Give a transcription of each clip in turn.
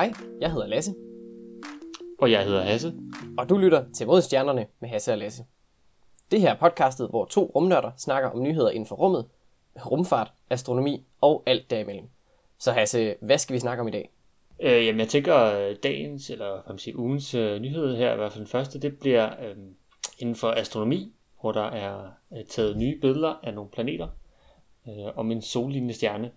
Hej, jeg hedder Lasse, Og jeg hedder Hasse. og du lytter til Mod Stjernerne med Hasse og Lasse. Det her er podcastet, hvor to rumnørder snakker om nyheder inden for rummet, rumfart, astronomi og alt derimellem. Så Hasse, hvad skal vi snakke om i dag? Øh, jamen, jeg tænker, øh, dagens, eller hvad man siger, ugens øh, nyhed her, i hvert fald den første, det bliver øh, inden for astronomi, hvor der er øh, taget nye billeder af nogle planeter øh, om en sollignende stjerne.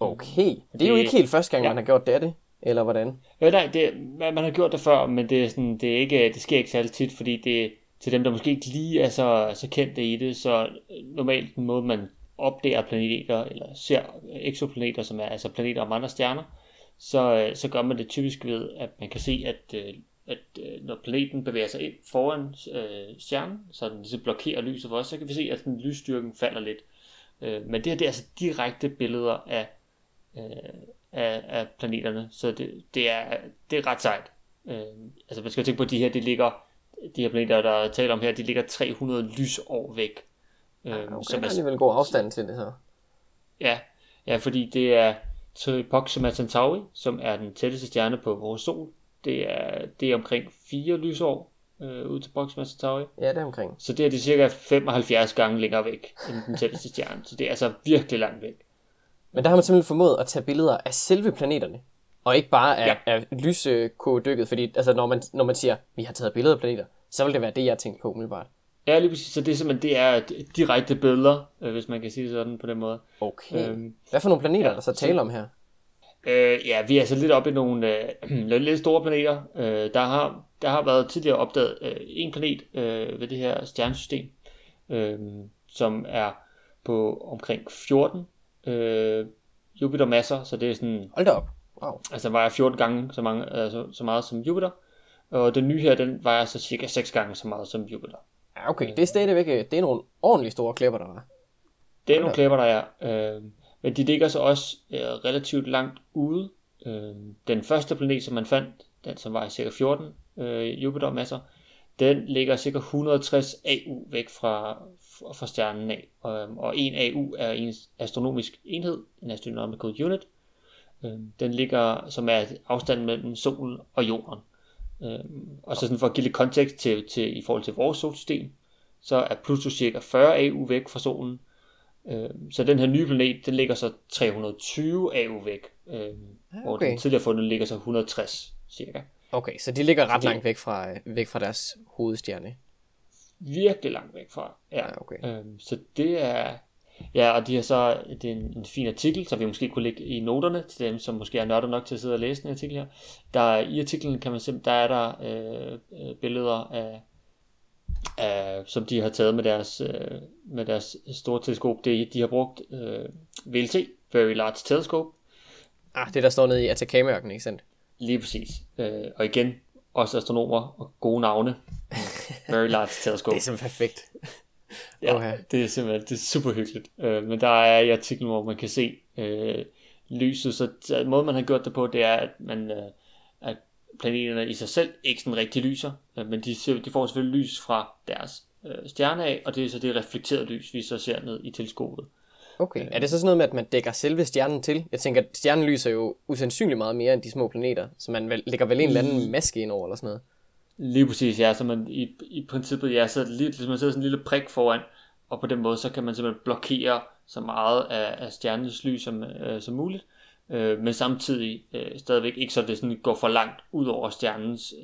Okay, det er jo ikke helt første gang, ja. man har gjort det, er det? Eller hvordan? Ja, nej, det, man, man har gjort det før, men det, er sådan, det, er ikke, det sker ikke særlig tit, fordi det til dem, der måske ikke lige er så, så kendte i det, så normalt den måde, man opdager planeter, eller ser eksoplaneter, som er altså planeter om andre stjerner, så, øh, så gør man det typisk ved, at man kan se, at, øh, at øh, når planeten bevæger sig ind foran øh, stjernen, så den ligesom blokerer lyset for os, så kan vi se, at den lysstyrken falder lidt. Øh, men det her det er altså direkte billeder af, øh, af, af planeterne, så det, det, er, det er ret sejt. Øh, altså man skal jo tænke på, at de her, de ligger, de her planeter, der er tale om her, de ligger 300 lysår væk. Øh, Okay, som der er er, alligevel god afstand til det så. ja, ja, fordi det er til Proxima Centauri, som er den tætteste stjerne på vores sol. Det er, det er omkring 4 lysår øh, ud til Proxima Centauri. Ja, det er omkring. Så det er det cirka 75 gange længere væk end den tætteste stjerne. Så det er altså virkelig langt væk. Men der har man simpelthen formået at tage billeder af selve planeterne, og ikke bare af, ja. Af lyskodykket, fordi altså, når, man, når man siger, vi har taget billeder af planeter, så vil det være det, jeg tænkte på umiddelbart. Ja, lige præcis. Så det er simpelthen det er direkte billeder, øh, hvis man kan sige det sådan på den måde. Okay. Øhm, Hvad for nogle planeter ja, er der så så- tale om her? Øh, ja, vi er altså lidt oppe i nogle øh, lidt lidt store planeter. Øh, der, har, der har været tidligere opdaget øh, en planet øh, ved det her stjernesystem, øh, som er på omkring 14 øh, Jupiter-masser, så det er sådan, Hold da op. Wow. altså den vejer 14 gange så, mange, altså, så meget som Jupiter. Og den nye her, den vejer så cirka 6 gange så meget som Jupiter. Ja, okay. Det er stadigvæk, øh, det er nogle ordentligt store klipper, der var. Det er nogle klipper, der er. Øh, men de ligger så også øh, relativt langt ude. Øh, den første planet, som man fandt, den som var i cirka 14 øh, Jupiter-masser, den ligger cirka 160 AU væk fra, fra, fra stjernen af. Og, og en AU er en astronomisk enhed, en astronomical unit. Øh, den ligger, som er afstanden mellem solen og jorden. Øh, og så sådan for at give lidt kontekst til, til, i forhold til vores solsystem, så er Pluto cirka 40 AU væk fra solen, Øh, så den her nye planet, den ligger så 320 AU væk, øh, hvor okay. den tidligere fundet ligger så 160 cirka. Okay, så de ligger ret langt væk fra, øh, væk fra deres hovedstjerne. Virkelig langt væk fra. Ja. Ja, okay. Øh, så det er... Ja, og de har så, det er en, en fin artikel, så vi måske kunne lægge i noterne til dem, som måske er nørder nok til at sidde og læse den artikel her. Der, er- I artiklen kan man simpelthen, der er der øh, øh, billeder af, af, som de har taget med deres, øh, med deres store teleskop. Det, de har brugt øh, VLT, Very Large Telescope, Ah, det der står nede i Atacama-ørkenen, ikke sandt? Lige præcis. Øh, og igen, også astronomer og gode navne. Very Large Telescope. Det er simpelthen perfekt. ja, Oha. det er simpelthen det er super hyggeligt. Øh, men der er i artiklen, hvor man kan se øh, lyset. Så måden, man har gjort det på, det er, at, man, øh, at planeterne i sig selv ikke sådan rigtig lyser. Øh, men de, ser, de får selvfølgelig lys fra deres øh, stjerne af, og det er så det reflekterede lys, vi så ser ned i teleskopet. Okay. Er det så sådan noget med, at man dækker selve stjernen til? Jeg tænker, at stjernen lyser jo usandsynligt meget mere end de små planeter, så man vel, lægger vel en eller anden maske ind over eller sådan noget. Lige præcis, ja. Så man i, i princippet, ja, så lige, hvis man sætter sådan en lille prik foran, og på den måde, så kan man simpelthen blokere så meget af, af stjernens lys som, øh, som muligt, øh, men samtidig øh, stadigvæk ikke så det sådan går for langt ud over stjernens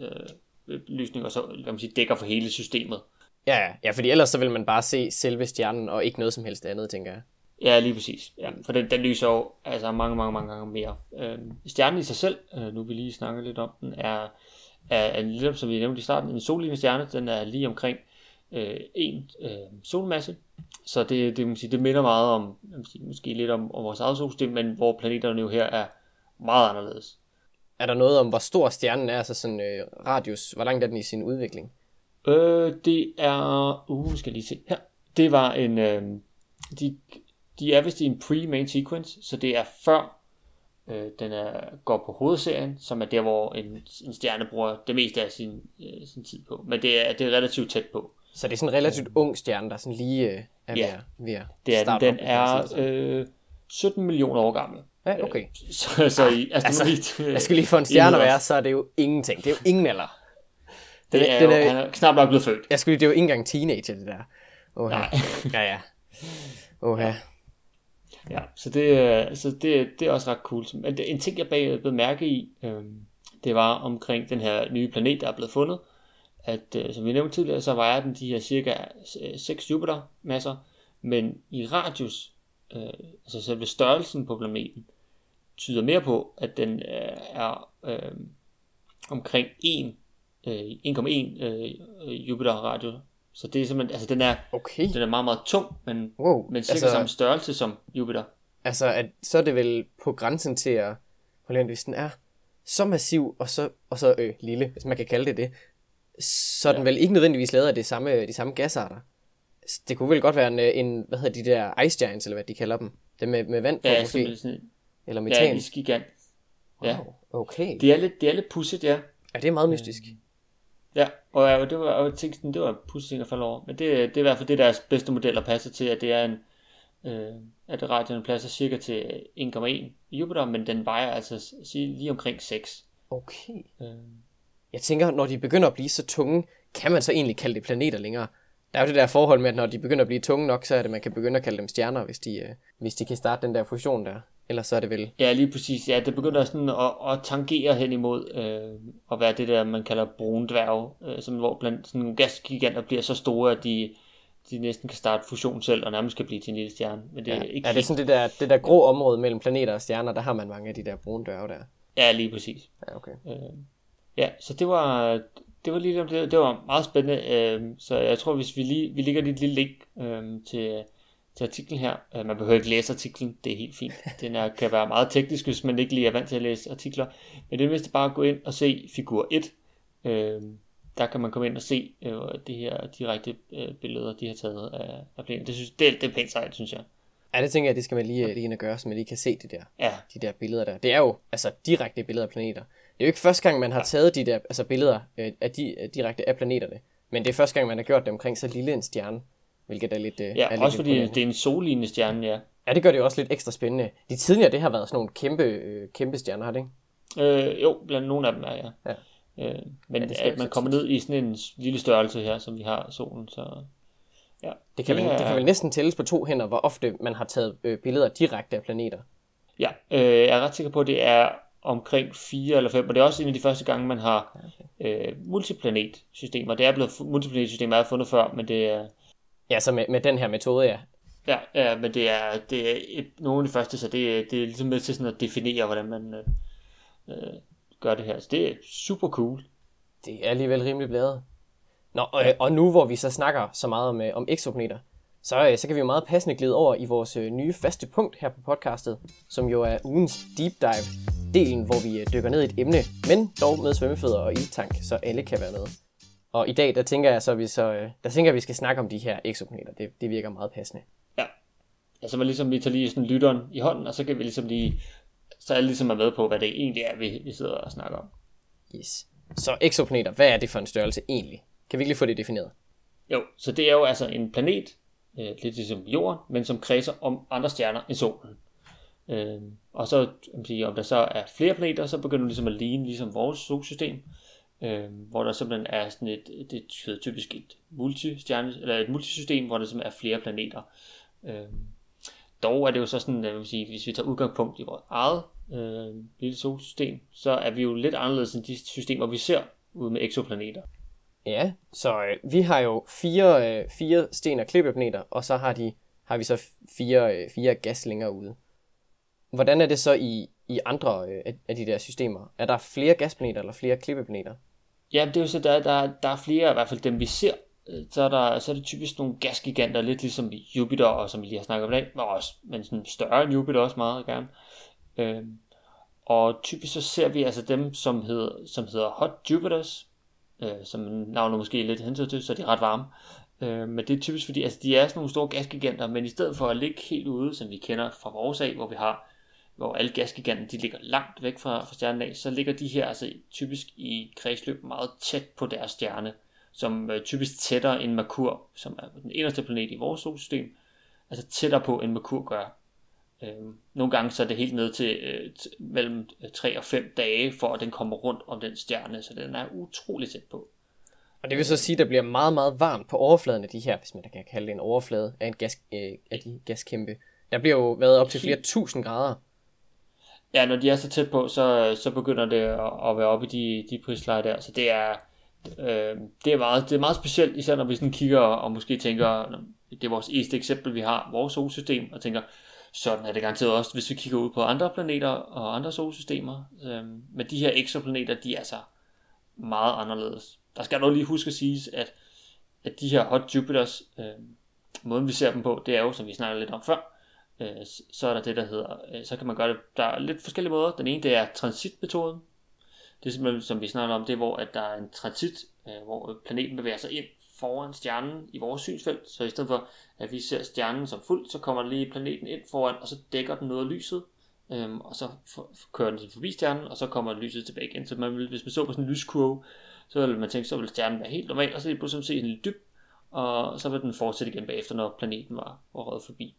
øh, lysning, og så kan man sige, dækker for hele systemet. Ja, ja, ja, fordi ellers så vil man bare se selve stjernen, og ikke noget som helst andet, tænker jeg. Ja, lige præcis. Ja, for den, den lyser jo altså mange, mange, mange gange mere. Øh, stjernen i sig selv, øh, nu vi lige snakker lidt om den, er, er, er lidt, som vi nævnte i starten, en sollignende stjerne. Den er lige omkring øh, en øh, solmasse. Så det, det, man sige, det minder meget om, sige, måske lidt om, om vores eget solsystem, men hvor planeterne jo her er meget anderledes. Er der noget om, hvor stor stjernen er, altså sådan øh, radius, hvor langt er den i sin udvikling? Øh, det er, uh, skal jeg lige se her. Det var en, øh, de, de er vist i en pre-main sequence, så det er før øh, den er, går på hovedserien, som er der, hvor en, en stjerne bruger det meste af sin, øh, sin tid på. Men det er, det er relativt tæt på. Så det er sådan en relativt ung stjerne, der sådan lige øh, er ved, Ja. at- ved at Det er den. Den er, sådan. øh, 17 millioner år gamle. Ja, okay. Så, så i astronomi... Altså, jeg skal lige få en stjerne at være, så er det jo ingenting. Det er jo ingen alder. Den, det er den jo, han er knap nok blevet født. Jeg skulle det er jo ikke engang teenager, det der. Oh, Nej. ja, ja. Oh, ja. Ja, så det, øh, så det, det er også ret cool. Men en ting, jeg bag- blev mærke i, øh, det var omkring den her nye planet, der er blevet fundet, at øh, som vi nævnte tidligere, så vejer den de her cirka øh, 6 Jupiter-masser, men i radius, øh, altså selve størrelsen på planeten, tyder mere på, at den øh, er øh, omkring 1, øh, 1,1 øh, Jupiter-radio. Så det er simpelthen, altså den er, Okay. den er meget, meget tung, men, Wow. men cirka altså, samme størrelse som Jupiter. altså at, så er det vel på grænsen til at, igen, hvis den er så massiv og så, og så øh, lille, hvis man kan kalde det det, så er den Ja. vel ikke nødvendigvis lavet af det samme, de samme gasarter. Det kunne vel godt være en, øh, en hvad hedder de der ice giants, eller hvad de kalder dem. Dem med, med vand på Ja, måske, sådan, eller ja, metan. isgigant. Ja. Wow, okay. Det er lidt, det er lidt pudsigt, ja. Ja, det er meget mystisk. Ja, og jeg, det var, og jeg tænkte sådan, det var en pudsig ting at falde over. Men det, det er i hvert fald det, deres bedste modeller passer til, at det er en, øh, at radioen pladser cirka til 1,1 i Jupiter, men den vejer altså lige omkring 6. Okay. Øh, Jeg tænker, når de begynder at blive så tunge, kan man så egentlig kalde det planeter længere? Der er jo det der forhold med, at når de begynder at blive tunge nok, så er det, man kan begynde at kalde dem stjerner, hvis de, øh, hvis de kan starte den der fusion der. Ellers så er det vel... ja, lige præcis. Ja, det begynder sådan at, at tangere hen imod øh, at være det der, man kalder brundværge, øh, som, hvor blandt sådan nogle gasgiganter bliver så store, at de, de næsten kan starte fusion selv, og nærmest kan blive til en lille stjerne. Men det er Ja, ikke ja det er sådan det der, det der grå område mellem planeter og stjerner, der har man mange af de der brune dørge der. Ja, lige præcis. Ja, okay. Øh, ja, så det var, det var lige det, det var meget spændende. Øh, så jeg tror, hvis vi lige, vi ligger lige et lille link øh, til, til artiklen her. Øh, man behøver ikke læse artiklen, det er helt fint. Den er, kan være meget teknisk, hvis man ikke lige er vant til at læse artikler. Men det er vist bare at gå ind og se figur 1. Øh, der kan man komme ind og se øh, de her direkte øh, billeder, de har taget af, af planen. Det, synes, det, det er pænt sejt, synes jeg. Ja, det tænker jeg, det skal man lige, lige ind og gøre, så man lige kan se det der, Ja, de der billeder der. Det er jo altså direkte billeder af planeter. Det er jo ikke første gang, man har taget de der altså billeder øh, af de, direkte af planeterne. Men det er første gang, man har gjort det omkring så lille en stjerne. Hvilket er lidt, øh, er ja lidt også fordi det er en sollignende stjerne, ja. Ja, det gør det jo også lidt ekstra spændende. De tidligere, det har været sådan nogle kæmpe, øh, kæmpe stjerner, har det ikke? Øh, jo, blandt nogle af dem er ja. Ja. Øh, men Ja, det at man kommer ned i sådan en lille størrelse her, som vi har solen, så ja. Det kan, vel, er- det kan vel næsten tælles på to hænder, hvor ofte man har taget øh, billeder direkte af planeter. Ja, øh, jeg er ret sikker på, at det er omkring 4 eller 5, og det er også en af de første gange, man har øh, multiplanetsystemer. Det er blevet, multiplanetsystemer er fundet før, men det er, Ja, så med, med den her metode, ja. ja, ja men det er, det er et, nogle af de første, så det, det er ligesom med til sådan at definere, hvordan man øh, øh, gør det her. Så det er super cool. Det er alligevel rimelig bladet. Nå, og, og nu hvor vi så snakker så meget om, øh, om exoplaneter, så, øh, så kan vi jo meget passende glide over i vores nye faste punkt her på podcastet, som jo er ugens deep dive, delen hvor vi dykker ned i et emne, men dog med svømmefødder og ildtank, så alle kan være med. Og i dag, der tænker jeg så, at vi, så, øh, der tænker at vi skal snakke om de her exoplaneter. Det, det virker meget passende. Ja. Altså man ligesom vi tager lige sådan lytteren i hånden, og så kan vi ligesom lige, så alle ligesom er med på, hvad det egentlig er, vi, vi sidder og snakker om. Yes. Så exoplaneter, hvad er det for en størrelse egentlig? Kan vi ikke lige få det defineret? Jo, så det er jo altså en planet, øh, lidt ligesom Jorden, men som kredser om andre stjerner end solen. Øh, og så om, sige, om der så er flere planeter, så begynder det ligesom at ligne ligesom vores solsystem, øh, hvor der simpelthen er sådan et, det hedder typisk et multistjerne, eller et multisystem, hvor der simpelthen er flere planeter. Øh, dog er det jo så sådan, at vil sige, hvis vi tager udgangspunkt i vores eget øh, lille solsystem, så er vi jo lidt anderledes end de systemer, vi ser ude med eksoplaneter. Ja, så øh, vi har jo fire, øh, fire sten- og klippeplaneter, og så har, de, har vi så fire, øh, fire gaslinger ude. Hvordan er det så i, i andre øh, af de der systemer? Er der flere gasplaneter eller flere klippeplaneter? Ja, det er jo så, der, der, der er flere, i hvert fald dem vi ser. Øh, så er, der, så er det typisk nogle gasgiganter, lidt ligesom Jupiter, og som vi lige har snakket om i dag, men, også, men sådan større end Jupiter også meget gerne. Øhm, og typisk så ser vi altså dem, som hedder, som hedder Hot Jupiters, øh, som navnet måske er lidt hentyder til, så de er ret varme. Øh, men det er typisk fordi, altså de er sådan nogle store gasgiganter, men i stedet for at ligge helt ude, som vi kender fra vores af, hvor vi har hvor alle gasgiganter de ligger langt væk fra, fra stjernen af, så ligger de her altså typisk i kredsløb meget tæt på deres stjerne, som øh, typisk tættere end Merkur, som er den eneste planet i vores solsystem, altså tættere på end Merkur gør. Øh, nogle gange så er det helt ned til øh, mellem 3 og 5 dage, for at den kommer rundt om den stjerne, så den er utrolig tæt på. Og det vil så sige, at der bliver meget, meget varmt på overfladen af de her, hvis man kan kalde det en overflade af, en gas, øh, af de gaskæmpe. Der bliver jo været op til flere tusind grader. Ja, når de er så tæt på, så, så begynder det at at være oppe i de, de prisleje der. Så det er, øh, det, er meget, det er meget specielt, især når vi sådan kigger og måske tænker, det er vores eneste eksempel, vi har, vores solsystem, og tænker, sådan er det garanteret også, hvis vi kigger ud på andre planeter og andre solsystemer. Øh, men de her exoplaneter, de er så meget anderledes. Der skal dog lige huske at sige, at, at de her hot Jupiters, øh, måden vi ser dem på, det er jo, som vi snakkede lidt om før, øh, så er der det, der hedder, øh, så kan man gøre det, der er lidt forskellige måder. Den ene, det er transitmetoden. Det er simpelthen, som vi snakker om, det er, hvor at der er en transit, øh, hvor øh, planeten bevæger sig ind foran stjernen i vores synsfelt. Så i stedet for, at vi ser stjernen som fuld, så kommer lige planeten ind foran, og så dækker den noget af lyset. Øhm, og så for, for kører den forbi stjernen, og så kommer lyset tilbage igen. Så man vil, hvis man så på sådan en lyskurve, så vil man tænke, så vil stjernen være helt normal, og så lige pludselig se en lille dyb, og så vil den fortsætte igen bagefter, når planeten var, var røget forbi.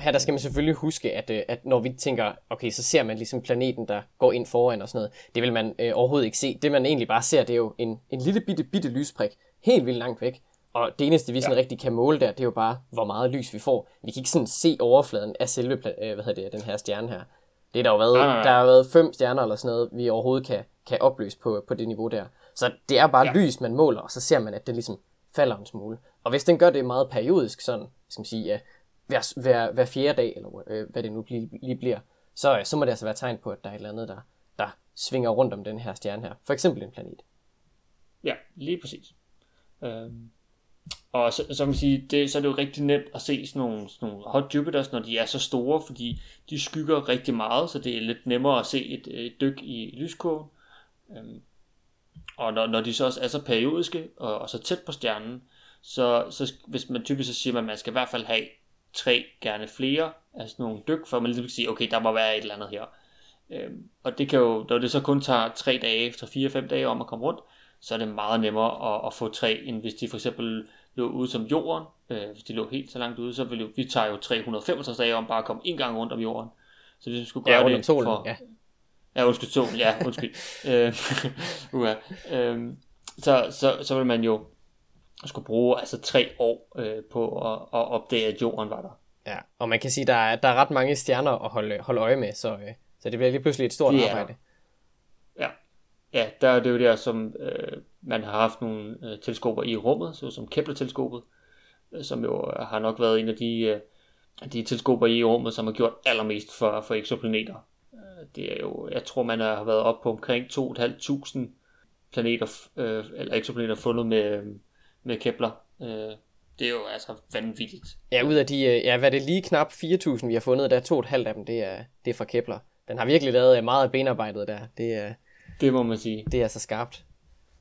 Her der skal man selvfølgelig huske, at, øh, at når vi tænker, okay, så ser man ligesom planeten, der går ind foran og sådan noget. Det vil man øh, overhovedet ikke se. Det man egentlig bare ser, det er jo en, en lille bitte, bitte lysprik, helt vildt langt væk. Og det eneste, vi sådan ja. rigtig kan måle der, det er jo bare, hvor meget lys vi får. Vi kan ikke sådan se overfladen af selve øh, hvad hedder det, den her stjerne her. Det er der jo været, nej, nej, nej. der har været fem stjerner eller sådan noget, vi overhovedet kan, kan opløse på, på det niveau der. Så det er bare ja. lys, man måler, og så ser man, at det ligesom falder en smule. Og hvis den gør det meget periodisk, sådan, skal man sige, ja, hver, hver, hver fjerde dag, eller øh, hvad det nu lige, lige bliver, så, øh, så må det altså være tegn på, at der er et eller andet, der, der svinger rundt om den her stjerne her. For eksempel en planet. Ja, lige præcis. Øhm, og så, så, man sige, det, så er det jo rigtig nemt at se sådan nogle, sådan nogle hot Jupiters, når de er så store, fordi de skygger rigtig meget, så det er lidt nemmere at se et, et dyk i lyskurven. Øhm, og når, når de så også er så periodiske og, og så tæt på stjernen, så, så hvis man typisk så siger, man, at man skal i hvert fald have tre, gerne flere sådan nogle dyk, for man lige kan sige, okay, der må være et eller andet her. Øhm, og det kan jo, når det så kun tager tre dage, efter fire fem dage om at komme rundt, så er det meget nemmere at, at få tre, end hvis de for eksempel lå ude som jorden. Øh, hvis de lå helt så langt ude, så ville jo, vi tager jo 365 dage om bare at komme en gang rundt om jorden. Så hvis vi skulle gøre ja, det solen, for... Ja. Ja, undskyld, solen, ja, undskyld. øh, uh, øh, så, så, så vil man jo skulle bruge altså tre år øh, på at, at opdage, at jorden var der. Ja, og man kan sige, at der er, der er ret mange stjerner at holde, holde øje med, så, øh, så det bliver lige pludselig et stort det arbejde. Ja, ja der er det jo der, som øh, man har haft nogle øh, teleskoper i rummet, så som Kepler-teleskopet, øh, som jo har nok været en af de, øh, de teleskoper i rummet, som har gjort allermest for, for eksoplaneter. Øh, det er jo, jeg tror, man har været op på omkring 2.500 planeter, øh, eller eksoplaneter fundet med, med Kepler. Øh, det er jo altså vanvittigt. Ja, ud af de, øh, ja, hvad er det lige knap 4.000, vi har fundet, der er to og et halvt af dem, det er, det er fra Kepler. Den har virkelig lavet øh, meget af benarbejdet der. Det, er, det må man sige. Det er så skarpt.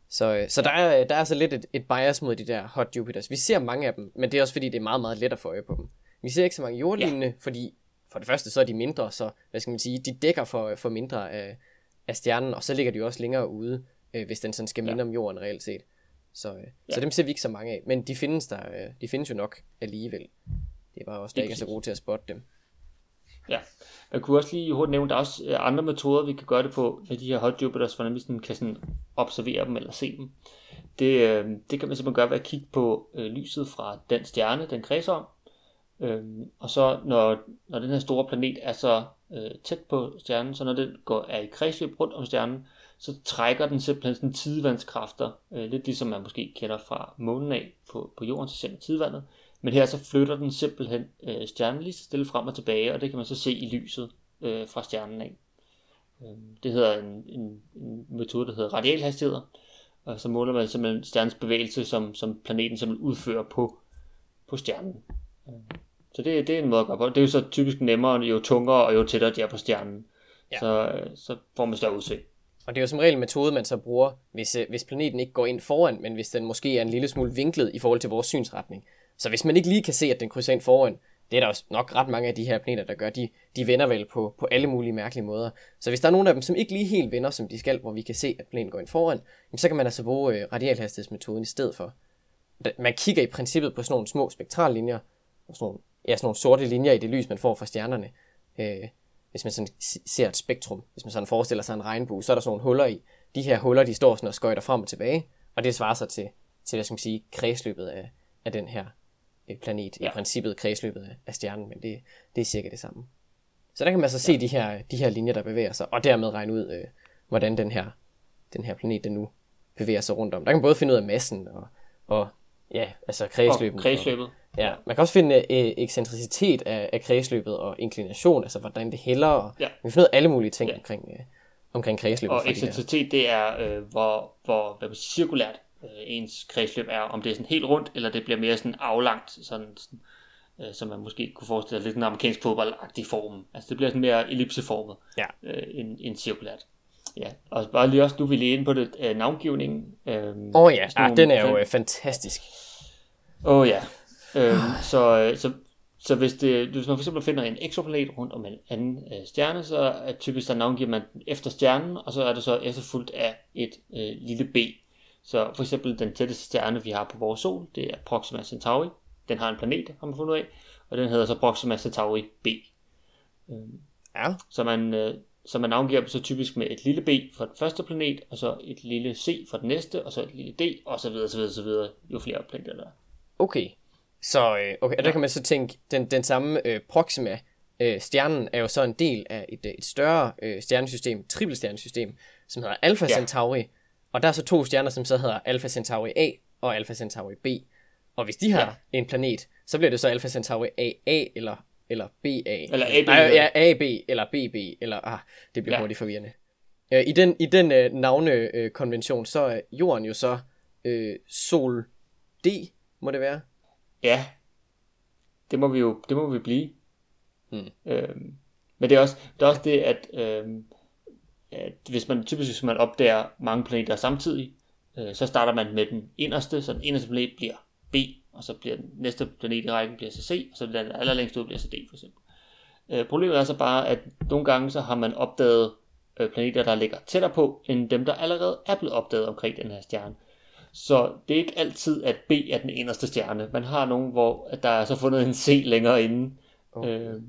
Så, øh, så der, er, der er så lidt et, et bias mod de der hot Jupiters. Vi ser mange af dem, men det er også fordi, det er meget, meget let at få øje på dem. Vi ser ikke så mange jordlignende, ja. fordi for det første så er de mindre, så hvad skal man sige, de dækker for, for mindre af, af stjernen, og så ligger de jo også længere ude, øh, hvis den sådan skal minde ja. om jorden reelt set. Så, øh, ja. så dem ser vi ikke så mange af, men de findes, der, øh, de findes jo nok alligevel. Det er bare også, der ikke er så gode til at spotte dem. Ja, jeg kunne også lige hurtigt nævne, der er også øh, andre metoder, vi kan gøre det på med de her hot Jupiters, hvordan vi sådan kan sådan observere dem eller se dem. Det, øh, det kan man simpelthen gøre ved at kigge på øh, lyset fra den stjerne, den kredser om. Øh, og så når, når den her store planet er så øh, tæt på stjernen, så når den går, er i kredsløb rundt om stjernen, så trækker den simpelthen sådan tidevandskræfter, øh, lidt ligesom man måske kender fra månen af på, på jorden, så man tidevandet. Men her så flytter den simpelthen øh, stjernen lige så stille frem og tilbage, og det kan man så se i lyset øh, fra stjernen af. Øh, det hedder en, en, en metode, der hedder radialhastigheder, og så måler man simpelthen stjernens bevægelse, som, som planeten simpelthen udfører på, på stjernen. Øh, så det, det er en måde at gøre på. Det er jo så typisk nemmere, jo tungere og jo tættere de er på stjernen. Ja. Så, øh, så får man større udsigt. Og det er jo som regel en metode, man så bruger, hvis, øh, hvis planeten ikke går ind foran, men hvis den måske er en lille smule vinklet i forhold til vores synsretning. Så hvis man ikke lige kan se, at den krydser ind foran, det er der også nok ret mange af de her planeter, der gør, de, de vender vel på, på alle mulige mærkelige måder. Så hvis der er nogen af dem, som ikke lige helt vender, som de skal, hvor vi kan se, at planeten går ind foran, så kan man altså bruge øh, radialhastighedsmetoden i stedet for. Man kigger i princippet på sådan nogle små spektrallinjer, og sådan nogle, ja, sådan nogle sorte linjer i det lys, man får fra stjernerne. øh, hvis man sådan ser et spektrum, hvis man sådan forestiller sig en regnbue, så er der sådan nogle huller i. De her huller, de står sådan og skøjter frem og tilbage, og det svarer sig til, til hvad skal man sige, kredsløbet af, af den her øh, planet. Ja. I princippet kredsløbet af, af stjernen, men det, det er cirka det samme. Så der kan man så se ja. de, her, de her linjer, der bevæger sig, og dermed regne ud, øh, hvordan den her, den her planet den nu bevæger sig rundt om. Der kan man både finde ud af massen og, og ja, altså kredsløbet. Og kredsløbet. Og, ja, man kan også finde øh, ekscentricitet af, af kredsløbet og inklination, altså hvordan det hælder, og ja. man kan finde ud af alle mulige ting ja. omkring, øh, omkring kredsløbet. Og ekscentricitet, det er, øh, hvor, hvor hvad man, cirkulært øh, ens kredsløb er, om det er sådan helt rundt, eller det bliver mere sådan aflangt, sådan, sådan øh, som man måske kunne forestille sig lidt en amerikansk fodboldagtig form. Altså det bliver sådan mere ellipseformet ja. øh, end, end cirkulært. Ja, og bare lige også, du ville ind på det, øh, navngivningen. Åh øh, oh, ja, ah, den er jo øh, fantastisk. Åh oh, ja. Øh, så, så, så hvis, det, hvis man for eksempel finder en exoplanet rundt om en anden øh, stjerne, så er typisk der navngiver man den efter stjernen, og så er det så efterfulgt af et øh, lille b. Så for eksempel den tætteste stjerne, vi har på vores sol, det er Proxima Centauri. Den har en planet, har man fundet ud af, og den hedder så Proxima Centauri b. Øh, ja. Så man, øh, så man navngiver dem så typisk med et lille b for den første planet, og så et lille c for den næste, og så et lille d, og så videre, så videre, så videre, jo flere planeter der er. Okay, så øh, okay, og der kan man så tænke, den, den samme øh, Proxima, øh, stjernen er jo så en del af et, et større øh, stjernesystem, trippelstjernesystem, som hedder Alpha ja. Centauri, og der er så to stjerner, som så hedder Alpha Centauri A og Alpha Centauri B. Og hvis de har ja. en planet, så bliver det så Alpha Centauri AA eller eller BA. Eller AB. Nej, ja, AB eller BB, eller ah, det bliver ja. hurtigt forvirrende. Øh, I den, i den øh, navnekonvention, øh, så er jorden jo så øh, Sol D, må det være? Ja, det må vi jo det må vi blive. Hmm. Øhm, men det er også det, er også det at, øhm, at hvis man typisk hvis man opdager mange planeter samtidig, øh, så starter man med den inderste, så den inderste planet bliver B, og så bliver den næste planet i rækken bliver så C, og så den allerlængst ud bliver så D for eksempel. Øh, problemet er så bare, at nogle gange så har man opdaget øh, planeter, der ligger tættere på, end dem, der allerede er blevet opdaget omkring den her stjerne. Så det er ikke altid, at B er den eneste stjerne. Man har nogen, hvor der er så fundet en C længere inde. Okay. Øh,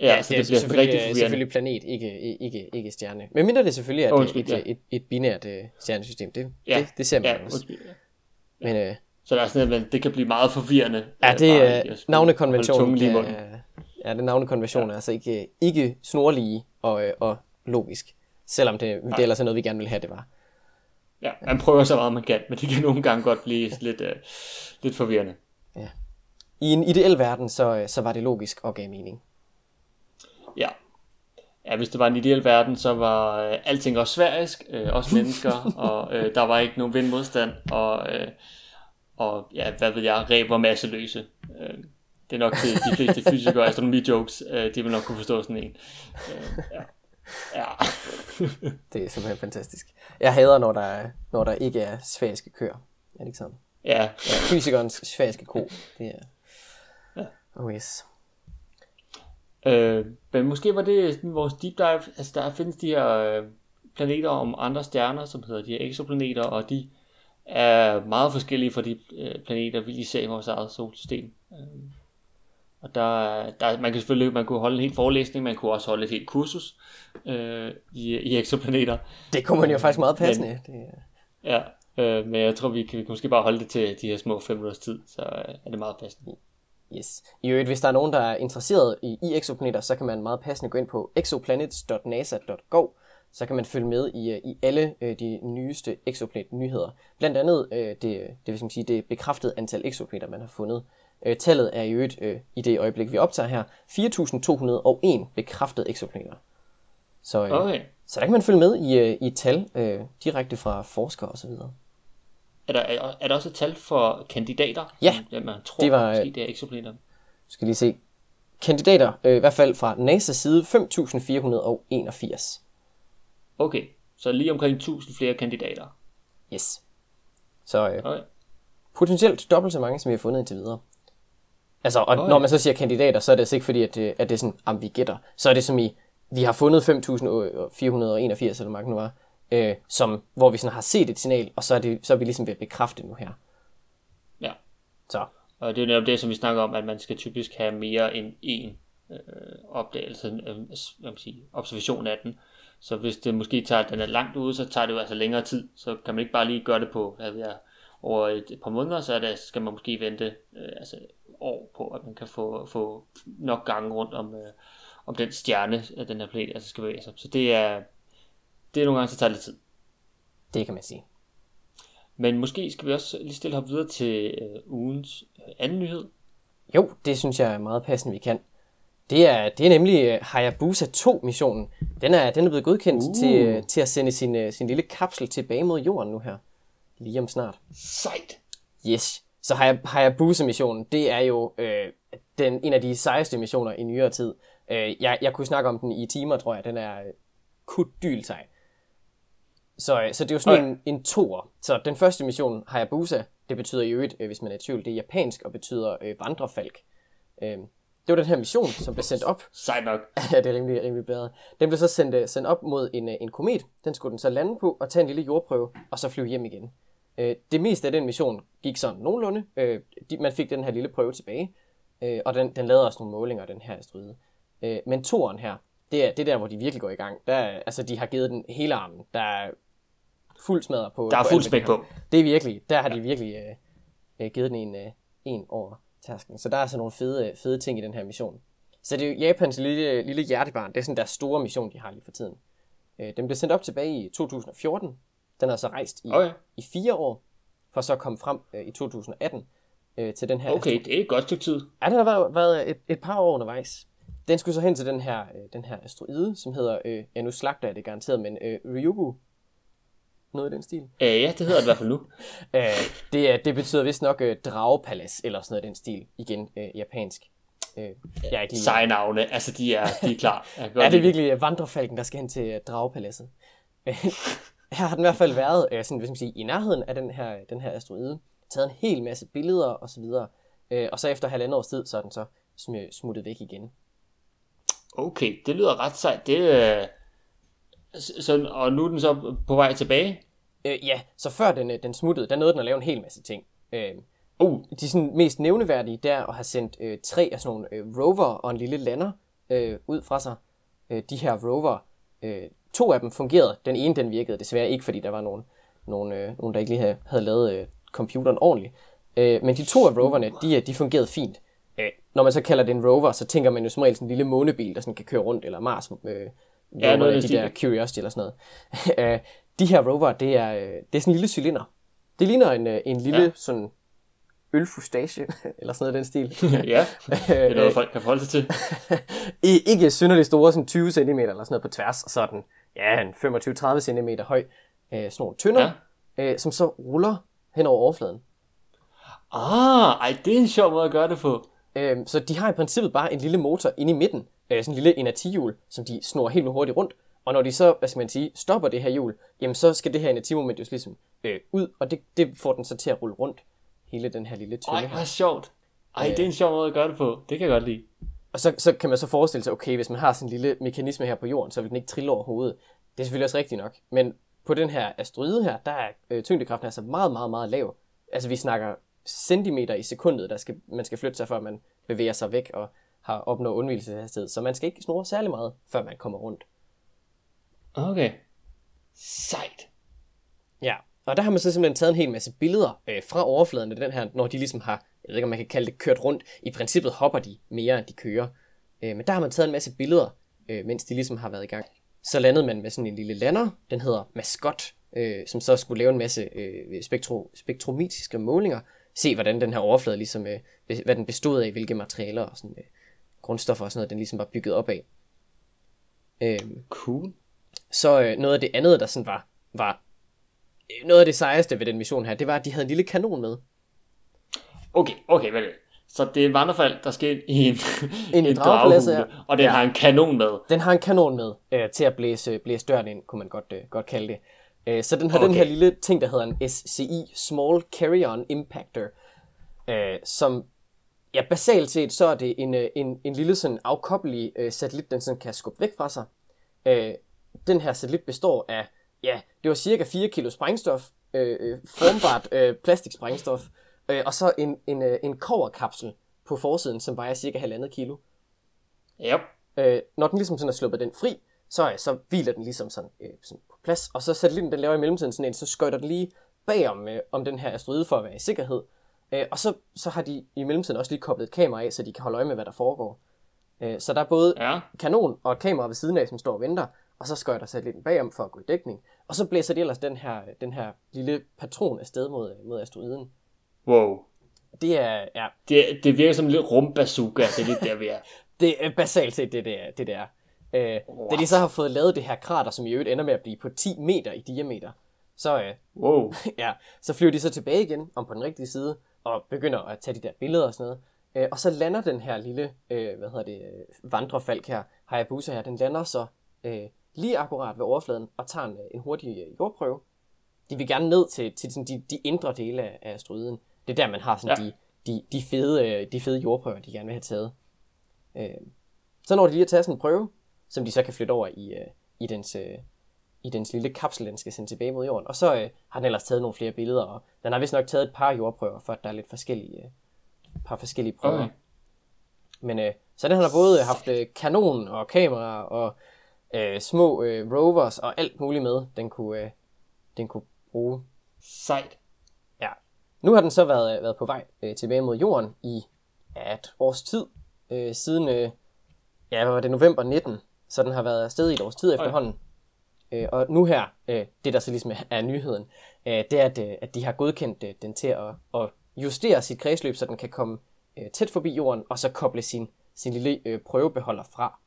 Ja, ja, så det, det bliver selvfølgelig, rigtig selvfølgelig planet, ikke, ikke, ikke stjerne. Men mindre det selvfølgelig er et, et, ja. et, et binært uh, stjernesystem. Det, ja. det, det ser man ja, også. Ja. Men, uh, så der er sådan, at det kan blive meget forvirrende. Ja, det er navnekonventionen. Ja, ja, det navnekonvention ja. er altså ikke, ikke snorlige og, øh, og logisk. Selvom det, det er ellers noget, vi gerne vil have, det var. Ja, man prøver så meget, man kan, men det kan nogle gange godt blive lidt, uh, lidt forvirrende. Ja. I en ideel verden, så, så var det logisk og gav mening. Ja. Ja, hvis det var en ideel verden, så var øh, alting også sværisk, øh, også mennesker, og øh, der var ikke nogen vindmodstand, og, øh, og ja, hvad ved jeg, ræb og masseløse. Øh, det er nok det, de fleste fysikere og astronomi-jokes, øh, de vil nok kunne forstå sådan en. Øh, ja. Ja. det er simpelthen fantastisk. Jeg hader, når der, når der ikke er sfæriske køer. Er sådan? Ja. ja. Fysikernes sfæriske ko. Det er... Ja. Oh yes. Øh, men måske var det sådan vores deep dive. Altså der findes de her øh, planeter om andre stjerner, som hedder de her exoplaneter, og de er meget forskellige fra de øh, planeter, vi lige ser i vores eget solsystem. Øh, og der, der, man kan selvfølgelig man kunne holde en helt forelæsning, man kunne også holde et helt kursus øh, i, i exoplaneter. Det kunne man jo faktisk meget passende. Men, det, ja, øh, men jeg tror, vi kan, vi kan måske bare holde det til de her små 5 minutters tid, så øh, er det meget passende. Yes. I øvrigt, hvis der er nogen, der er interesseret i, i exoplaneter, så kan man meget passende gå ind på exoplanets.nasa.gov, så kan man følge med i, øh, i alle øh, de nyeste exoplanet-nyheder. Blandt andet øh, det, det, vil sige, det bekræftede antal exoplaneter, man har fundet. Øh, tallet er i øvrigt øh, i det øjeblik, vi optager her, 4.201 bekræftede exoplaneter. Så, øh, okay. så der kan man følge med i, øh, i tal øh, direkte fra forskere osv. Er der, er, er der også et tal for kandidater? Ja, som, man tror, det var, måske, det er exoplaneter. Skal lige se. Kandidater, øh, i hvert fald fra NASA's side, 5.481. Okay, så lige omkring 1000 flere kandidater. Yes. Så øh, okay. potentielt dobbelt så mange, som vi har fundet indtil videre. Altså, og okay. når man så siger kandidater, så er det altså ikke fordi, at det, at det er sådan, om vi gætter. Så er det som i, vi har fundet 5.481, eller mange nu var, øh, som, hvor vi sådan har set et signal, og så er, det, så er vi ligesom ved at bekræfte nu her. Ja. Så. Og det er netop det, som vi snakker om, at man skal typisk have mere end én øh, opdagelse, øh, hvad man sige, observation af den. Så hvis det måske tager, den er langt ude, så tager det jo altså længere tid. Så kan man ikke bare lige gøre det på, hvad ved jeg, over et, et par måneder, så er det, skal man måske vente øh, altså år på, at man kan få, få nok gange rundt om, øh, om den stjerne, at den her planet altså skal bevæge sig. Så det er, det er nogle gange, så tager lidt tid. Det kan man sige. Men måske skal vi også lige stille hoppe videre til øh, ugens øh, anden nyhed. Jo, det synes jeg er meget passende, vi kan. Det er, det er nemlig øh, Hayabusa 2-missionen. Den er, den er blevet godkendt uh. til, øh, til at sende sin, øh, sin lille kapsel tilbage mod jorden nu her. Lige om snart. Sejt! Yes. Så Hayabusa-missionen, det er jo øh, den, en af de sejeste missioner i nyere tid. Øh, jeg, jeg kunne snakke om den i timer, tror jeg. Den er øh, kudyl-sej. Så, så det er jo sådan okay. en, en toer. Så den første mission, Hayabusa, det betyder i øvrigt, hvis man er i tvivl, det er japansk og betyder øh, vandrefalk. Øh, det var den her mission, som blev sendt op. Sejt nok. ja, det er rimelig, rimelig bedre. Den blev så sendt, øh, sendt op mod en, øh, en komet. Den skulle den så lande på og tage en lille jordprøve, og så flyve hjem igen. Øh, det meste af den mission gik sådan nogenlunde. Øh, de, man fik den her lille prøve tilbage, øh, og den, den lavede også nogle målinger, den her asteroide. Øh, men toren her, det er det der, hvor de virkelig går i gang. Der, altså, de har givet den hele armen. Der er fuld smadret på. Der er fuld spæk på. Det er virkelig, der har de virkelig øh, øh, givet den en, øh, en over tasken. Så der er altså nogle fede, fede ting i den her mission. Så det er jo Japans lille, lille hjertebarn. Det er sådan deres store mission, de har lige for tiden. Øh, den blev sendt op tilbage i 2014. Den har så rejst i, okay. i fire år, for så at komme frem øh, i 2018 øh, til den her... Okay, det er et godt stykke tid. Ja, den har været, været et, et par år undervejs. Den skulle så hen til den her, øh, den her asteroide, som hedder, øh, ja nu slagter jeg det garanteret, men øh, Ryugu. Noget i den stil. Æh, ja, det hedder det i hvert fald nu. Æh, det, det betyder vist nok øh, dragepalads, eller sådan noget i den stil. Igen, øh, japansk. Øh, jeg er ikke lige... Seje navne, altså de er, de er klar. Jeg ja, det er virkelig øh, vandrefalken, der skal hen til øh, dragepaladset. her har den i hvert fald været øh, sådan, hvis man siger, i nærheden af den her, den her asteroide, taget en hel masse billeder og så videre. Øh, og så efter halvandet års tid, så er den så smuttet væk igen. Okay, det lyder ret sejt. Det, øh, så, og nu er den så på vej tilbage? Øh, ja, så før den, øh, den smuttede, der nåede den at lave en hel masse ting. Øh, uh. De sådan mest nævneværdige, der at have sendt øh, tre af sådan nogle øh, rover og en lille lander øh, ud fra sig. Øh, de her rover, øh, to af dem fungerede. Den ene, den virkede desværre ikke, fordi der var nogen, nogen, øh, nogen der ikke lige havde, havde lavet øh, computeren ordentligt. Øh, men de to af roverne, de, øh, de fungerede fint. Øh, når man så kalder det en rover, så tænker man jo som regel sådan en lille månebil, der sådan kan køre rundt, eller Mars øh, ja, noget af de der Curiosity eller sådan noget. Øh, de her rover, det er, øh, det er sådan en lille cylinder. Det ligner en, en lille ja. sådan ølfustage, eller sådan noget den stil. ja, det er noget, folk kan forholde sig til. ikke synderligt store, sådan 20 cm eller sådan noget på tværs, og sådan, ja, en 25-30 cm høj, sådan nogle tynder, ja. som så ruller hen over overfladen. Ah, ej, det er en sjov måde at gøre det på. Øhm, så de har i princippet bare en lille motor inde i midten, øh, sådan en lille inertihjul, som de snor helt hurtigt rundt. Og når de så, hvad skal man sige, stopper det her hjul, jamen så skal det her inertimoment jo ligesom øh, ud, og det, det får den så til at rulle rundt, hele den her lille tynde Ej, hvor sjovt. Ej, øh, det er en sjov måde at gøre det på. Det kan jeg godt lide. Og så, så kan man så forestille sig, okay, hvis man har sådan en lille mekanisme her på jorden, så vil den ikke trille over hovedet. Det er selvfølgelig også rigtigt nok. Men på den her asteroide her, der er øh, tyngdekraften altså meget, meget, meget lav. Altså vi snakker centimeter i sekundet, der skal, man skal flytte sig, før man bevæger sig væk og har opnået undvigelseshastighed. Så man skal ikke snurre særlig meget, før man kommer rundt. Okay. Sejt. Ja, og der har man så simpelthen taget en hel masse billeder øh, fra overfladen af den her, når de ligesom har, jeg ved ikke om man kan kalde det kørt rundt. I princippet hopper de mere, end de kører. Øh, men der har man taget en masse billeder, øh, mens de ligesom har været i gang. Så landede man med sådan en lille lander, den hedder Mascot, øh, som så skulle lave en masse øh, spektro, spektrometriske målinger, se, hvordan den her overflade, ligesom, øh, hvad den bestod af, hvilke materialer og sådan, øh, grundstoffer og sådan noget, den ligesom var bygget op af. Øh, cool. Så øh, noget af det andet, der sådan var, var øh, noget af det sejeste ved den mission her, det var, at de havde en lille kanon med. Okay, okay, vel. Så det er vandrefald, der sker i en, en, en ja. og den ja. har en kanon med. Den har en kanon med øh, til at blæse, blæse døren ind, kunne man godt, øh, godt kalde det. Øh, så den har okay. den her lille ting, der hedder en SCI, Small Carry-On Impactor, øh, som ja, basalt set, så er det en, øh, en, en lille sådan afkoppelig øh, satellit, den sådan kan skubbe væk fra sig. Øh, den her satellit består af, ja, det var cirka 4 kilo sprængstof, øh, øh formbart øh, plastiksprængstof, øh, og så en, en, øh, en koverkapsel på forsiden, som vejer cirka halvandet kilo. Yep. Øh, når den ligesom sådan er sluppet den fri, så, så hviler den ligesom sådan, øh, sådan på plads, og så satellitten, den laver i mellemtiden sådan en, så skøjter den lige bagom øh, om den her asteroide for at være i sikkerhed. Øh, og så, så har de i mellemtiden også lige koblet et kamera af, så de kan holde øje med, hvad der foregår. Øh, så der er både Ja. kanon og et kamera ved siden af, som står og venter, og så skøjter satellitten bagom for at gå i dækning. Og så blæser de ellers den her, den her lille patron afsted mod, mod asteroiden. Wow. Det er, ja, Det, det virker som en lille rumbazooka, det er lidt der, vi er. det er basalt set det, det er. Det, det er. Øh, da de så har fået lavet det her krater, som i øvrigt ender med at blive på 10 meter i diameter, så, øh, Wow. ja, så flyver de så tilbage igen om på den rigtige side, og begynder at tage de der billeder og sådan noget. Øh, og så lander den her lille, øh, hvad hedder det, øh, vandrefalk her, Hayabusa her, den lander så øh, lige akkurat ved overfladen og tager en, øh, en hurtig jordprøve. De vil gerne ned til, til sådan de, de indre dele af, af asteroiden. Det er der, man har sådan Ja. de, de, de, fede, de fede jordprøver, de gerne vil have taget. Øh, så når de lige at tage sådan en prøve, som de så kan flytte over i, i, dens, i dens lille kapsel, den skal sende tilbage mod jorden. Og så øh, har den ellers taget nogle flere billeder, og den har vist nok taget et par jordprøver, for at der er lidt forskellige, øh, par forskellige prøver. Okay. Men øh, så den har både haft øh, kanon og kamera og øh, små øh, rovers og alt muligt med, den kunne, øh, den kunne bruge. Sejt. Ja. Nu har den så været, været på vej øh, tilbage mod jorden i ja, et års tid, øh, siden øh, ja, hvad var det, november 19, så den har været afsted i et års tid efterhånden. Øh, og nu her, øh, det der så ligesom er, nyheden, øh, det er, at, øh, at de har godkendt øh, den til at, at justere sit kredsløb, så den kan komme øh, tæt forbi jorden, og så koble sin, sin lille øh, prøvebeholder fra.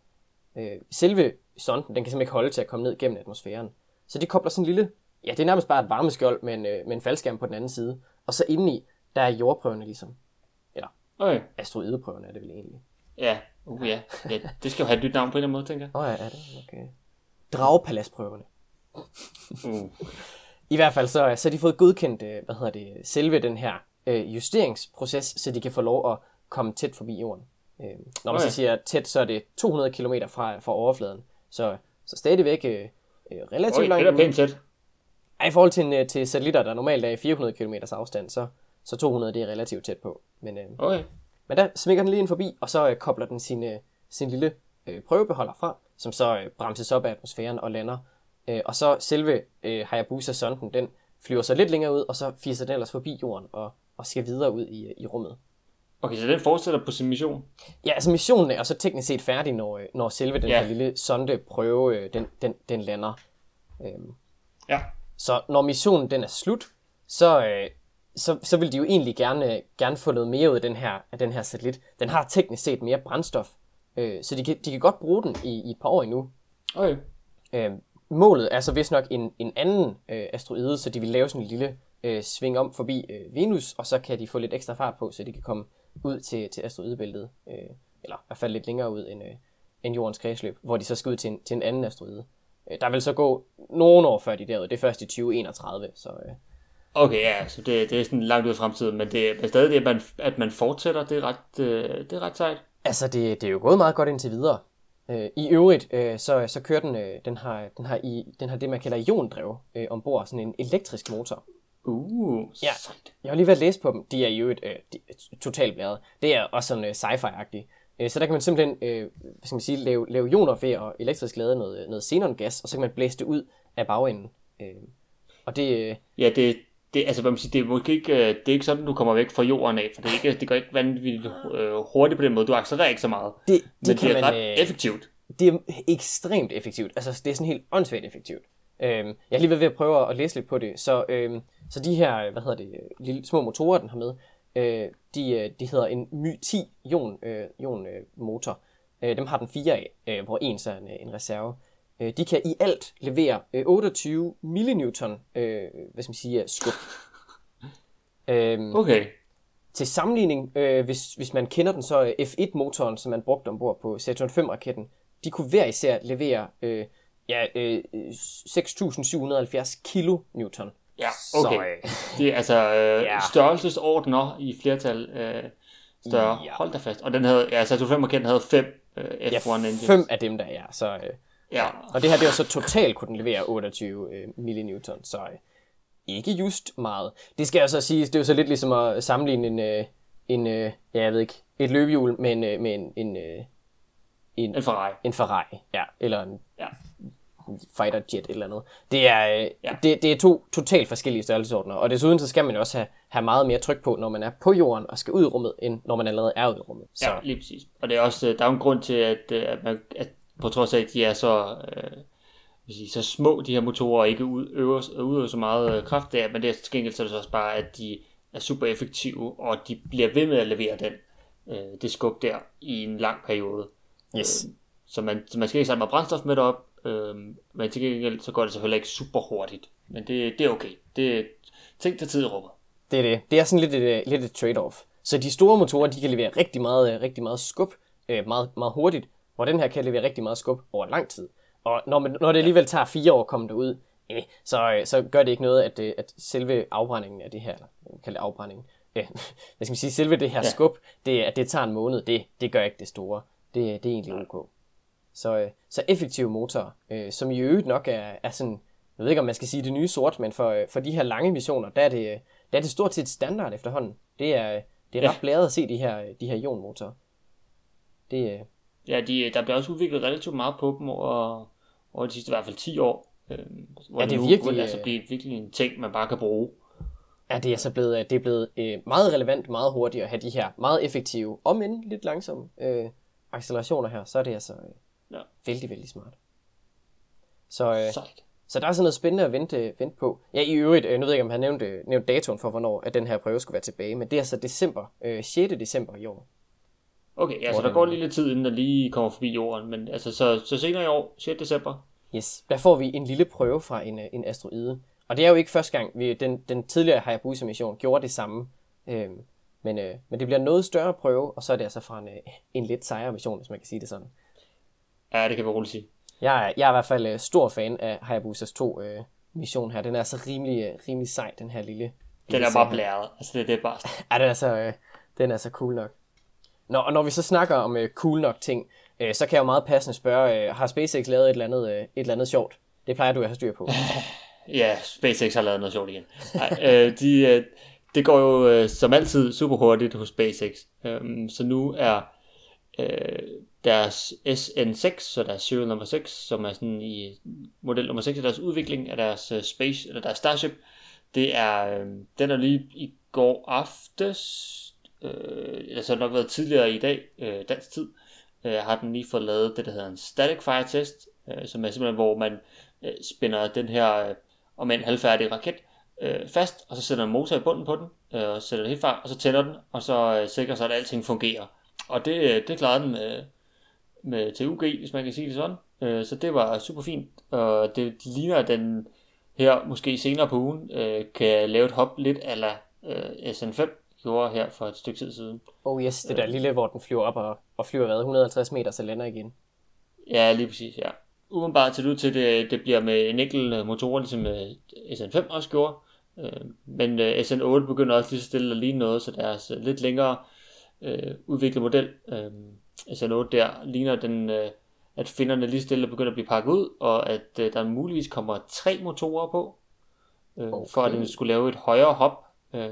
Øh, selve sonden, den kan simpelthen ikke holde til at komme ned gennem atmosfæren. Så de kobler sådan en lille, ja, det er nærmest bare et varmeskjold med en, øh, med en faldskærm på den anden side. Og så indeni, der er jordprøverne ligesom. Eller Okay. asteroideprøverne er det vel egentlig. Ja. Uh, ja. ja. Det skal jo have et nyt navn på en eller anden måde, tænker jeg. Åh oh, ja, er det? Okay. Dragepaladsprøverne. Uh. I hvert fald så, så har de fået godkendt, øh, hvad hedder det, selve den her øh, justeringsproces, så de kan få lov at komme tæt forbi jorden. Øh, når man Okay. så siger tæt, så er det 200 km fra, fra overfladen. Så, så stadigvæk øh, relativt det langt er da ude. pænt tæt. Ej, I forhold til, til satellitter, der normalt er i 400 km afstand, så, så 200 det er relativt tæt på. Men, øh, Okay. men der svinger den lige ind forbi, og så øh, kobler den sin, øh, sin lille øh, prøvebeholder fra, som så øh, bremses op af atmosfæren og lander. Øh, og så selve øh, Hayabusa-sonden, den flyver så lidt længere ud, og så fiser den ellers forbi jorden og, og skal videre ud i, øh, i rummet. Okay, så den fortsætter på sin mission. Ja, altså missionen er så teknisk set færdig, når, øh, når selve den Ja. her lille sondeprøve, øh, den, den, den lander. Øhm, Ja. Så når missionen den er slut, så, øh, så, så vil de jo egentlig gerne, gerne få noget mere ud af den her, af den her satellit. Den har teknisk set mere brændstof, øh, så de kan, de kan godt bruge den i, i et par år endnu. Okay. Øh, målet er så vist nok en, en anden øh, asteroide, så de vil lave sådan en lille øh, sving om forbi øh, Venus, og så kan de få lidt ekstra fart på, så de kan komme ud til, til asteroidebæltet, øh, eller i hvert fald lidt længere ud end, øh, end jordens kredsløb, hvor de så skal ud til en, til en anden asteroide. Øh, der vil så gå nogle år før de er derude, det er først i 2031, så øh, Okay, ja, så det, det er sådan langt ud i fremtiden, men det er stadig det, at man, at man fortsætter, det er ret, øh, det er ret sejt. Altså, det, det er jo gået meget godt indtil videre. Øh, I øvrigt, øh, så, så kører den, øh, den, har, den, har i, den har det, man kalder iondrev øh, ombord, sådan en elektrisk motor. Uh, Ja. Jeg har lige været læst på dem. De er i øvrigt øh, de, totalt blæret. Det er også sådan øh, sci-fi-agtigt. Øh, så der kan man simpelthen øh, hvad skal man sige, lave, lave ioner ved at elektrisk lade noget, noget xenongas, og så kan man blæse det ud af bagenden. Øh, og det, øh, Ja, det, det, altså, hvad man siger, det er måske ikke, øh, det er ikke sådan, du kommer væk fra jorden af, for det, er ikke, det går ikke vanvittigt øh, hurtigt på den måde. Du accelererer ikke så meget. det, det Men det er man, ret øh, effektivt. det er ekstremt effektivt. Altså, det er sådan helt åndssvagt effektivt. Øhm, jeg har lige været ved at prøve at læse lidt på det. Så, øhm, så de her, hvad hedder det, lille, små motorer, den har med, øh, de, øh, de hedder en My-10 ion, øh, ion øh, motor. Øh, dem har den fire af, øh, hvor en så er en, øh, en reserve. Øh, de kan i alt levere øh, 28 millinewton, øh, hvad skal man sige, skub. Øhm, Okay. til sammenligning, øh, hvis, hvis man kender den, så er F1-motoren, som man brugte ombord på Saturn 5-raketten, de kunne hver især levere øh, ja, øh, 6.770 kilonewton. Ja, okay. Så, øh, Det er altså øh, Ja. størrelsesordner i flertal øh, større. Ja. Hold da fast. Og den havde, ja, Saturn 5 raketten havde fem øh, ja, F1 engines. fem af dem der er. Så, øh, Ja. og det her, det var så totalt kunne den levere 28 øh, millinewton, så øh, ikke just meget. Det skal jeg så sige, det er jo så lidt ligesom at sammenligne en, øh, en øh, ja, jeg ved ikke, et løbehjul med en, øh, med en, en, øh, en, En Ferrari. en Ferrari, ja, eller en Ja. fighter jet et eller andet. Det er, ja. Ja. det, det er to totalt forskellige størrelsesordner, og desuden så skal man også have, have meget mere tryk på, når man er på jorden og skal ud i rummet, end når man allerede er ude i rummet. Så Ja, lige præcis. Og det er også, øh, der er jo en grund til, at, øh, at, man, at på trods af, at de er så, øh, vil sige, så små, de her motorer, og ikke udøver, udøver så meget øh, kraft der, men det er til gengæld så er det så også bare, at de er super effektive, og de bliver ved med at levere den, øh, det skub der i en lang periode. yes. Så man, så man skal ikke sætte meget brændstof med op, øh, men til gengæld så går det selvfølgelig ikke super hurtigt. Men det, det er okay. Det er ting til tid i rummet. Det er det. Det er sådan lidt et, øh, lidt et trade-off. Så de store motorer, de kan levere rigtig meget, øh, rigtig meget skub, øh, meget, meget hurtigt, hvor den her kan levere rigtig meget skub over lang tid. Og når, man, når det alligevel tager fire år at komme derud, eh, så, øh, så gør det ikke noget, at, øh, at selve afbrændingen af det her, eller det afbrændingen, øh, hvad skal man sige, selve det her ja. skub, det, at det tager en måned, det, det gør ikke det store. Det, det er egentlig ok. Så, øh, så effektive motorer, øh, som i øvrigt nok er, er sådan, jeg ved ikke om man skal sige det nye sort, men for, øh, for de her lange missioner, der er det, der er det stort set standard efterhånden. Det er, det er ret blæret at se de her, de her ionmotorer. Det, Ja, de, der bliver også udviklet relativt meget på dem over, over de sidste i hvert fald 10 år. Øh, hvor Ja, det er nu virkelig, altså øh, blive virkelig en ting, man bare kan bruge. Ja, det er så blevet, øh, det er blevet øh, meget relevant, meget hurtigt at have de her meget effektive, om end lidt langsomme øh, accelerationer her, så er det altså øh, Ja. vældig, vældig smart. Så, øh, Sejt. så der er sådan noget spændende at vente, vente på. Ja, i øvrigt, øh, nu ved jeg ikke, om han nævnte, nævnte datoen for, hvornår at den her prøve skulle være tilbage, men det er så december, øh, 6. december i år. Okay, ja, så der går lige lidt tid, inden der lige kommer forbi jorden. Men altså, så, så senere i år, 6. december. Yes, der får vi en lille prøve fra en, øh, en asteroide. Og det er jo ikke første gang, vi, den, den tidligere Hayabusa-mission gjorde det samme. Øhm, men, øh, men det bliver en noget større prøve, og så er det altså fra en, øh, en lidt sejere mission, hvis man kan sige det sådan. Ja, det kan vi roligt sige. Jeg er, jeg er i hvert fald øh, stor fan af Hayabusas 2 øh, mission her. Den er så rimelig, øh, rimelig sej, den her lille... Den lille er bare blæret. Altså, det, det er bare... Ja, den er så, øh, den er så cool nok. Nå, og når vi så snakker om øh, cool nok ting, øh, så kan jeg jo meget passende spørge, øh, har SpaceX lavet et eller, andet, øh, et eller andet sjovt? Det plejer du at have styr på. Ja, SpaceX har lavet noget sjovt igen. Ej, øh, de, øh, det går jo øh, som altid super hurtigt hos SpaceX. Øh, så nu er øh, deres SN6, så deres serial nummer 6, som er sådan i model nummer 6 af deres udvikling af deres øh, space, eller deres Starship, det er, øh, den er lige i går aftes, øh, eller så har det nok været tidligere i dag, øh, dansk tid, øh, har den lige fået lavet det, der hedder en static fire test, øh, som er simpelthen, hvor man øh, spænder den her, øh, om en halvfærdig raket, øh, fast, og så sætter en motor i bunden på den, øh, og sætter det helt fart, og så tænder den, og så øh, sikrer sig, at alting fungerer. Og det, øh, det klarede den med, med TUG, hvis man kan sige det sådan. Øh, så det var super fint, og det ligner, at den her måske senere på ugen øh, kan lave et hop lidt ala øh, SN5 gjorde her for et stykke tid siden. Oh yes, det der lille, hvor den flyver op og, og flyver hvad, 150 meter, så lander igen. Ja, lige præcis, ja. Umiddelbart ser det ud til, at det, det bliver med en enkelt øh, motor, ligesom øh, SN5 også gjorde. Øh, men øh, SN8 begynder også lige så stille at ligne noget, så deres øh, lidt længere øh, udviklet model, øh, SN8 der, ligner den, øh, at finderne lige stille begynder at blive pakket ud, og at øh, der muligvis kommer tre motorer på, øh, okay. for at den skulle lave et højere hop, øh,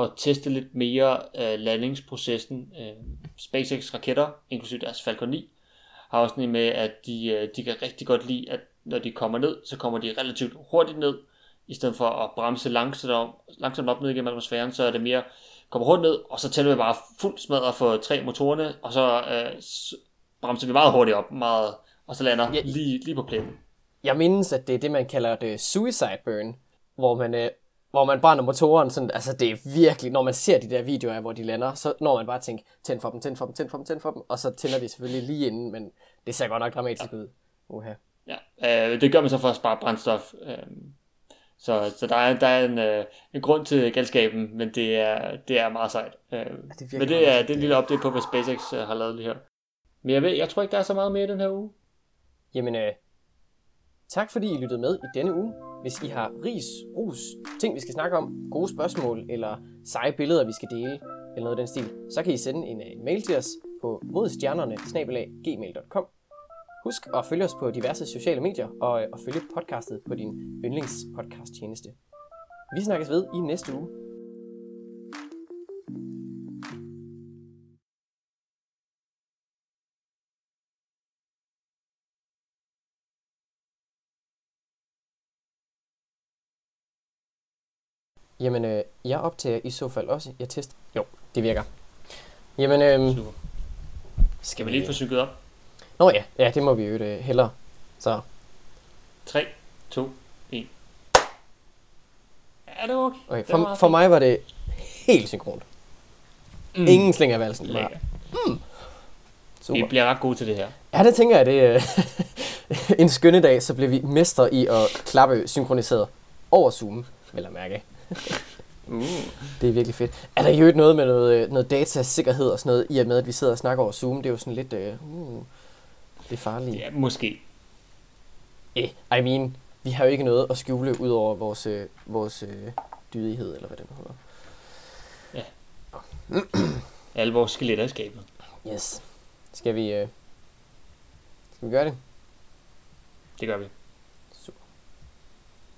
og teste lidt mere øh, landingsprocessen. Øh, SpaceX raketter, inklusive deres Falcon 9, har også sådan med, at de, øh, de kan rigtig godt lide, at når de kommer ned, så kommer de relativt hurtigt ned, i stedet for at bremse langsomt op, langsomt op ned igennem atmosfæren, så er det mere, kommer hurtigt ned, og så tænder vi bare fuldt smadret for tre motorerne, og så øh, bremser vi meget hurtigt op, meget, og så lander Ja. lige, lige på pletten. Jeg mindes, at det er det, man kalder det suicide burn, hvor man, øh, hvor man brænder motoren. Sådan, altså det er virkelig, når man ser de der videoer hvor de lander, så når man bare tænker, tænd for dem, tænd for dem, tænd for dem, tænd for dem, og så tænder de selvfølgelig lige inden, men det ser godt nok dramatisk ud. Uha. Ja, øh, det gør man så for at spare brændstof. Øh, så, så der er, der er en, øh, en grund til galskaben, men det er, det er meget sejt. Øh, det men det er, det er en lille update på, hvad SpaceX øh, har lavet lige her. Men jeg, ved, jeg tror ikke, der er så meget mere den her uge. Jamen, øh, tak fordi I lyttede med i denne uge. Hvis I har ris, rus, ting vi skal snakke om, gode spørgsmål eller seje billeder vi skal dele, eller noget af den stil, så kan I sende en, øh, en mail til os på modstjernerne gmail.com. Husk at følge os på diverse sociale medier og, øh, og følge podcastet på din yndlingspodcast tjeneste. Vi snakkes ved i næste uge. Jamen, øh, jeg optager i så fald også. Jeg tester. Jo, det virker. Jamen, øh, Super. skal vi lige få synket op? Nå ja, ja, det må vi jo øh, hellere. Så, 3, 2, 1. Er det okay? okay. Det For, for fint. mig var det helt synkront. Mm. Ingen slinger af valsen. Bare, Lækker. super. Vi bliver ret gode til det her. Ja, det tænker jeg, det øh, en skønne dag, så bliver vi mester i at klappe synkroniseret over Zoom, vil jeg mærke. Uh. Det er virkelig fedt. Er der jo ikke noget med noget, øh, noget datasikkerhed og sådan noget, i og med, at vi sidder og snakker over Zoom? Det er jo sådan lidt, uh, uh det er farligt. Ja, måske. Eh, I mean, vi har jo ikke noget at skjule ud over vores, øh, vores øh, dydighed, eller hvad det nu hedder. Alle vores skeletter i skabet. Yes. Skal vi, øh, skal vi gøre det? Det gør vi.